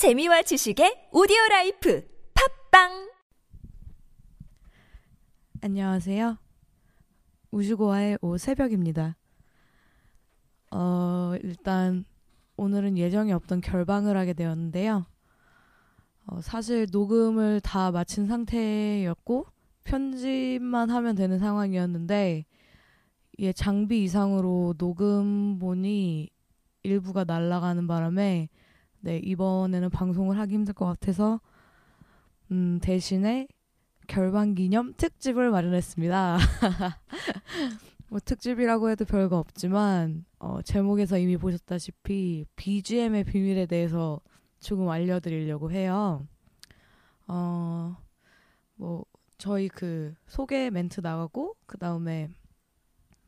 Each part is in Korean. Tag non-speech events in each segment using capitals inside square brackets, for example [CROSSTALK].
재미와 지식의 오디오 라이프 팟빵 안녕하세요. 우주고아의 오새벽입니다. 어, 일단 오늘은 예정이 없던 결방을 하게 되었는데요. 어, 사실 녹음을 다 마친 상태였고 편집만 하면 되는 상황이었는데 이 장비 이상으로 녹음본이 일부가 날아가는 바람에 네, 이번에는 방송을 하기 힘들 것 같아서 음, 대신에 결방 기념 특집을 마련했습니다. [LAUGHS] 뭐 특집이라고 해도 별거 없지만 어, 제목에서 이미 보셨다시피 BGM의 비밀에 대해서 조금 알려드리려고 해요. 어, 뭐 저희 그 소개 멘트 나가고 그 다음에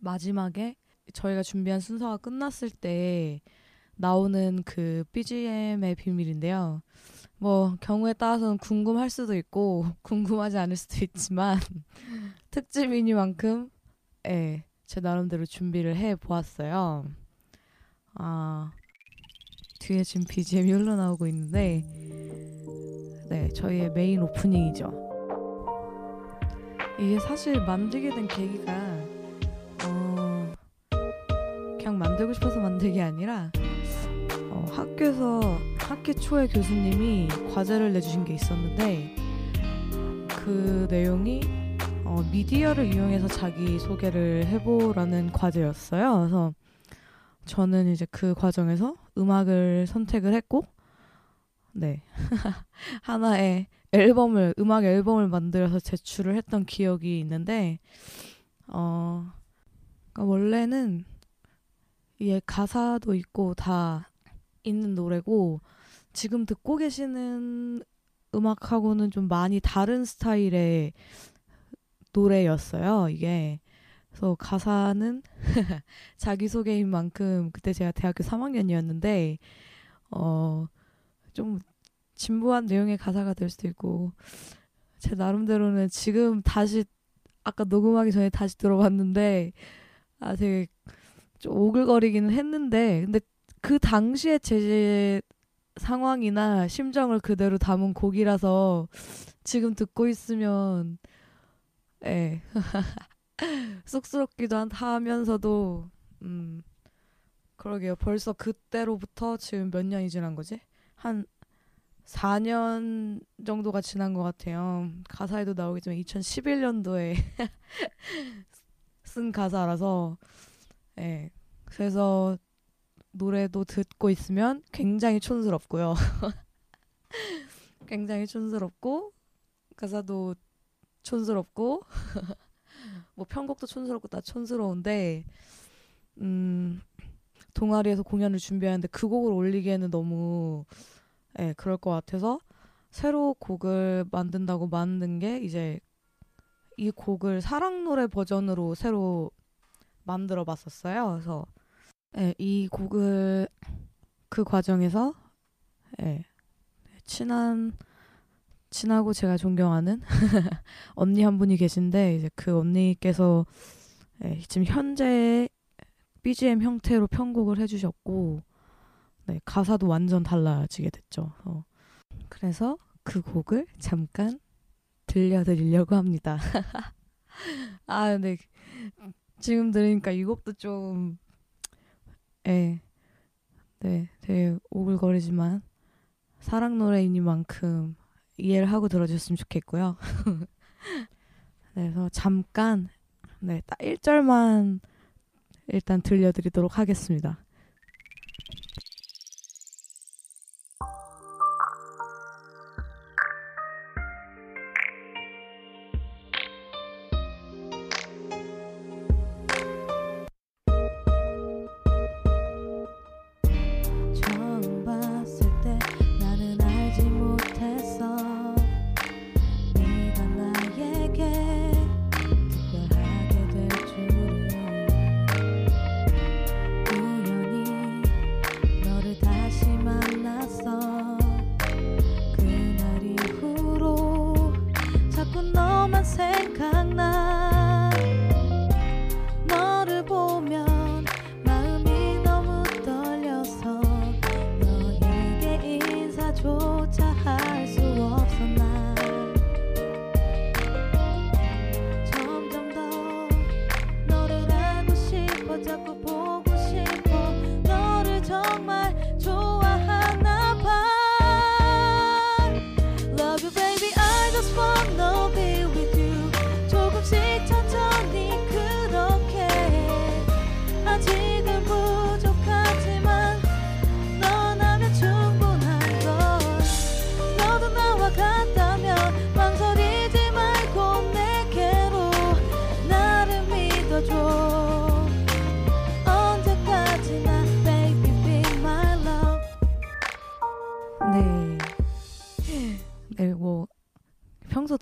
마지막에 저희가 준비한 순서가 끝났을 때 나오는 그 BGM의 비밀인데요. 뭐 경우에 따라서는 궁금할 수도 있고 [LAUGHS] 궁금하지 않을 수도 있지만 [LAUGHS] 특집이니만큼 예, 제 나름대로 준비를 해 보았어요. 아 뒤에 지금 BGM이 흘러나오고 있는데 네 저희의 메인 오프닝이죠. 이게 사실 만들게 된 계기가 어 그냥 만들고 싶어서 게 아니라 어, 학교에서 학기 초에 교수님이 과제를 내주신 게 있었는데 그 내용이 어, 미디어를 이용해서 자기 소개를 해보라는 과제였어요. 그래서 저는 이제 그 과정에서 음악을 선택을 했고, 네 [LAUGHS] 하나의 앨범을 음악 앨범을 만들어서 제출을 했던 기억이 있는데, 어 그러니까 원래는 이게 가사도 있고 다 있는 노래고 지금 듣고 계시는 음악하고는 좀 많이 다른 스타일의 노래였어요. 이게 그래서 가사는 [LAUGHS] 자기소개인 만큼 그때 제가 대학교 3학년이었는데 어 좀 진부한 내용의 가사가 될 수도 있고 제 나름대로는 지금 다시 아까 녹음하기 전에 다시 들어봤는데 아 되게 좀 오글거리기는 했는데 근데 그 당시에 제 상황이나 심정을 그대로 담은 곡이라서 지금 듣고 있으면 예. [LAUGHS] 쑥스럽기도 하면서도 음 그러게요. 벌써 그때로부터 지금 몇 년이 지난 거지? 한 4년 정도가 지난 것 같아요. 가사에도 나오겠지만 2011년도에 [LAUGHS] 쓴 가사라서 예. 그래서 노래도 듣고 있으면 굉장히 촌스럽고요. [LAUGHS] 굉장히 촌스럽고 가사도 촌스럽고 [LAUGHS] 뭐 편곡도 촌스럽고 다 촌스러운데 음 동아리에서 공연을 준비하는데 그 곡을 올리기에는 너무 예, 그럴 것 같아서 새로 곡을 만든다고 만든 게 이제 이 곡을 사랑 노래 버전으로 새로 만들어 봤었어요. 그래서 예, 이 곡을 그 과정에서 예, 친한 친하고 제가 존경하는 [LAUGHS] 언니 한 분이 계신데 이제 그 언니께서 예, 지금 현재 BGM 형태로 편곡을 해주셨고 네, 가사도 완전 달라지게 됐죠. 어. 그래서 그 곡을 잠깐 들려드리려고 합니다. [LAUGHS] 아, 근데 지금 들으니까 이 곡도 좀 예. 네, 되게 오글거리지만 사랑 노래이니만큼 이해를 하고 들어주셨으면 좋겠고요. [LAUGHS] 네, 그래서 잠깐 네, 딱 1절만 일단 들려드리도록 하겠습니다.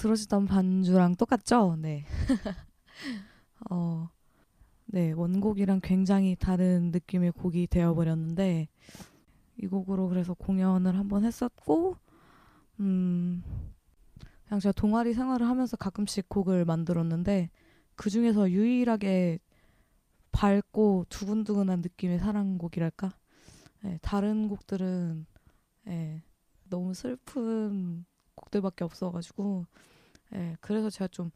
들으시던 반주랑 똑같죠? 네. [LAUGHS] 어, 네, 원곡이랑 굉장히 다른 느낌의 곡이 되어버렸는데, 이 곡으로 그래서 공연을 한번 했었고, 음, 그냥 제가 동아리 생활을 하면서 가끔씩 곡을 만들었는데, 그 중에서 유일하게 밝고 두근두근한 느낌의 사랑곡이랄까? 네, 다른 곡들은, 네, 너무 슬픈 곡들밖에 없어가지고, 네, 그래서 제가 좀,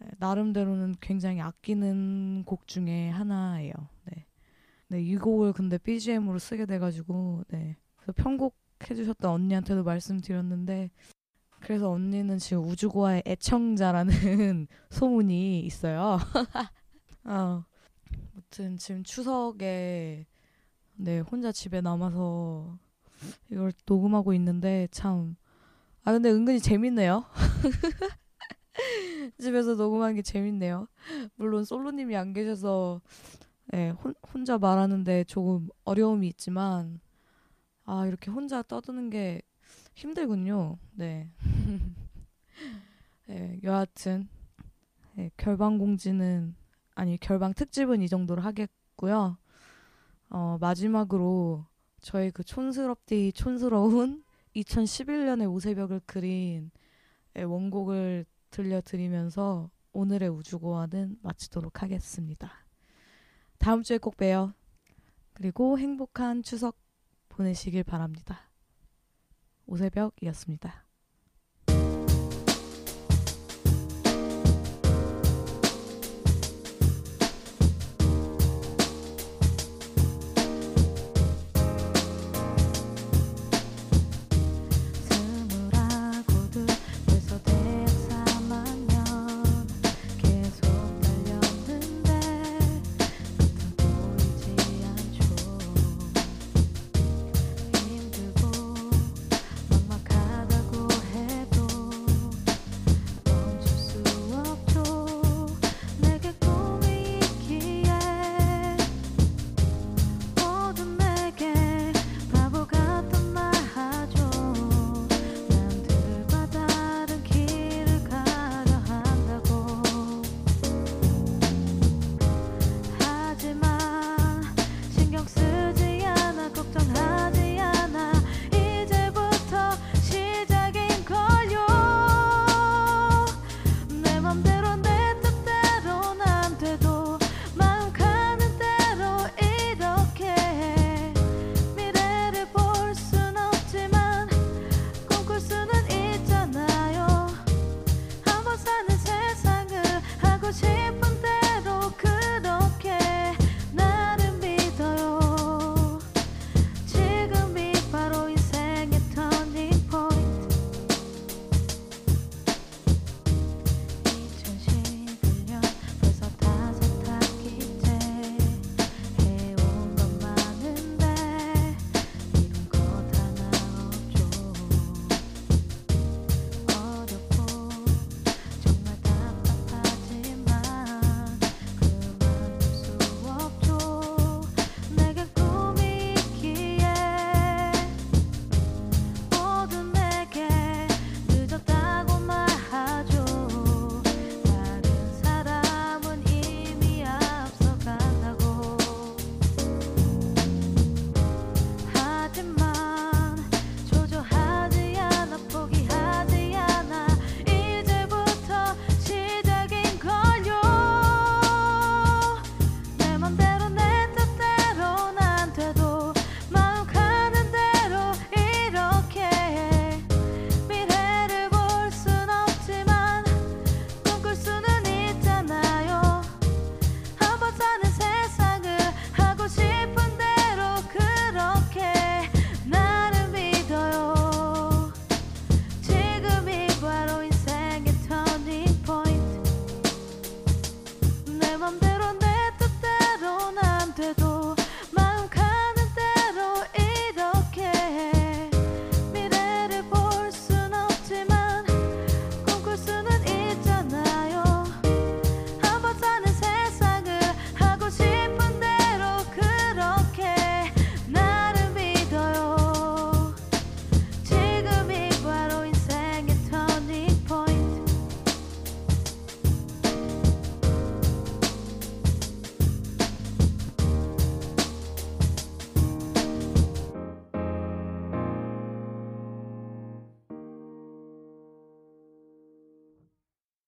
네, 나름대로는 굉장히 아끼는 곡 중에 하나예요. 네. 네, 이 곡을 근데 BGM으로 쓰게 돼가지고, 네. 그래서 편곡해주셨던 언니한테도 말씀드렸는데, 그래서 언니는 지금 우주고아의 애청자라는 [LAUGHS] 소문이 있어요. [LAUGHS] 어, 아무튼 지금 추석에, 네, 혼자 집에 남아서 이걸 녹음하고 있는데, 참, 아, 근데 은근히 재밌네요. [LAUGHS] 집에서 녹음하는 게 재밌네요. 물론 솔로님이 안 계셔서 네, 혼, 혼자 말하는데 조금 어려움이 있지만 아 이렇게 혼자 떠드는 게 힘들군요. 네. 네 [LAUGHS] 여하튼 네, 결방 공지는 아니 결방 특집은 이 정도로 하겠고요. 어, 마지막으로 저희 그 촌스럽디 촌스러운 2011년의 오새벽을 그린 네, 원곡을 들려드리면서 오늘의 우주고와는 마치도록 하겠습니다. 다음 주에 꼭 봬요. 그리고 행복한 추석 보내시길 바랍니다. 오새벽이었습니다.